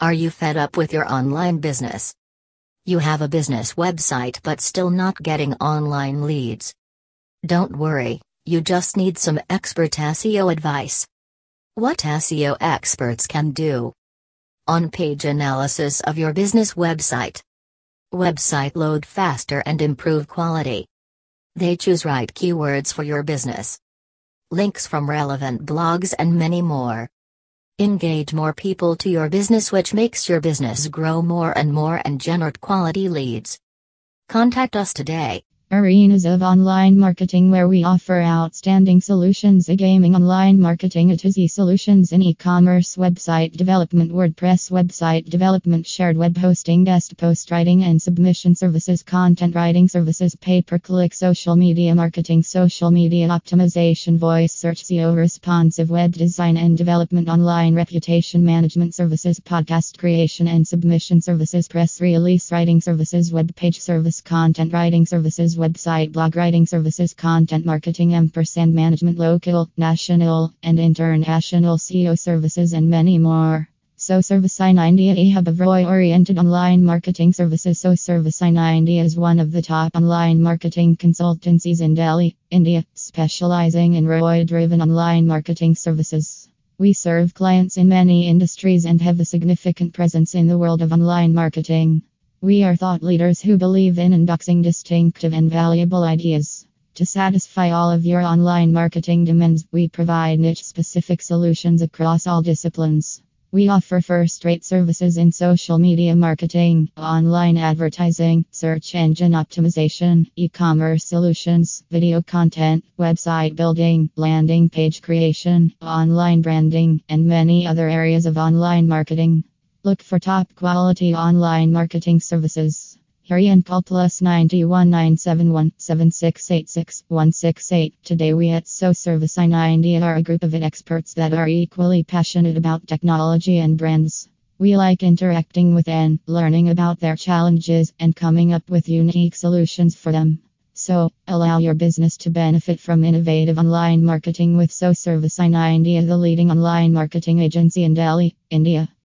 Are you fed up with your online business? You have a business website but still not getting online leads. Don't worry, you just need some expert SEO advice. What SEO experts can do on page analysis of your business website. Website load faster and improve quality. They choose right keywords for your business. Links from relevant blogs and many more. Engage more people to your business, which makes your business grow more and more and generate quality leads. Contact us today. Arenas of online marketing where we offer outstanding solutions. A gaming online marketing, a to solutions in e-commerce, website development, WordPress website development, shared web hosting, guest post writing and submission services, content writing services, pay-per-click social media marketing, social media optimization, voice search, SEO responsive web design and development, online reputation management services, podcast creation and submission services, press release writing services, web page service, content writing services website, blog writing services, content marketing, ampersand management, local, national, and international SEO services, and many more. So Service in India, a hub of ROI-oriented online marketing services. So Service in India is one of the top online marketing consultancies in Delhi, India, specializing in ROI-driven online marketing services. We serve clients in many industries and have a significant presence in the world of online marketing. We are thought leaders who believe in unboxing distinctive and valuable ideas. To satisfy all of your online marketing demands, we provide niche specific solutions across all disciplines. We offer first rate services in social media marketing, online advertising, search engine optimization, e commerce solutions, video content, website building, landing page creation, online branding, and many other areas of online marketing. Look for top quality online marketing services. Hurry and call plus 91 971 7686 168. Today we at So Service in India are a group of experts that are equally passionate about technology and brands. We like interacting with and learning about their challenges and coming up with unique solutions for them. So, allow your business to benefit from innovative online marketing with So Service in India, the leading online marketing agency in Delhi, India.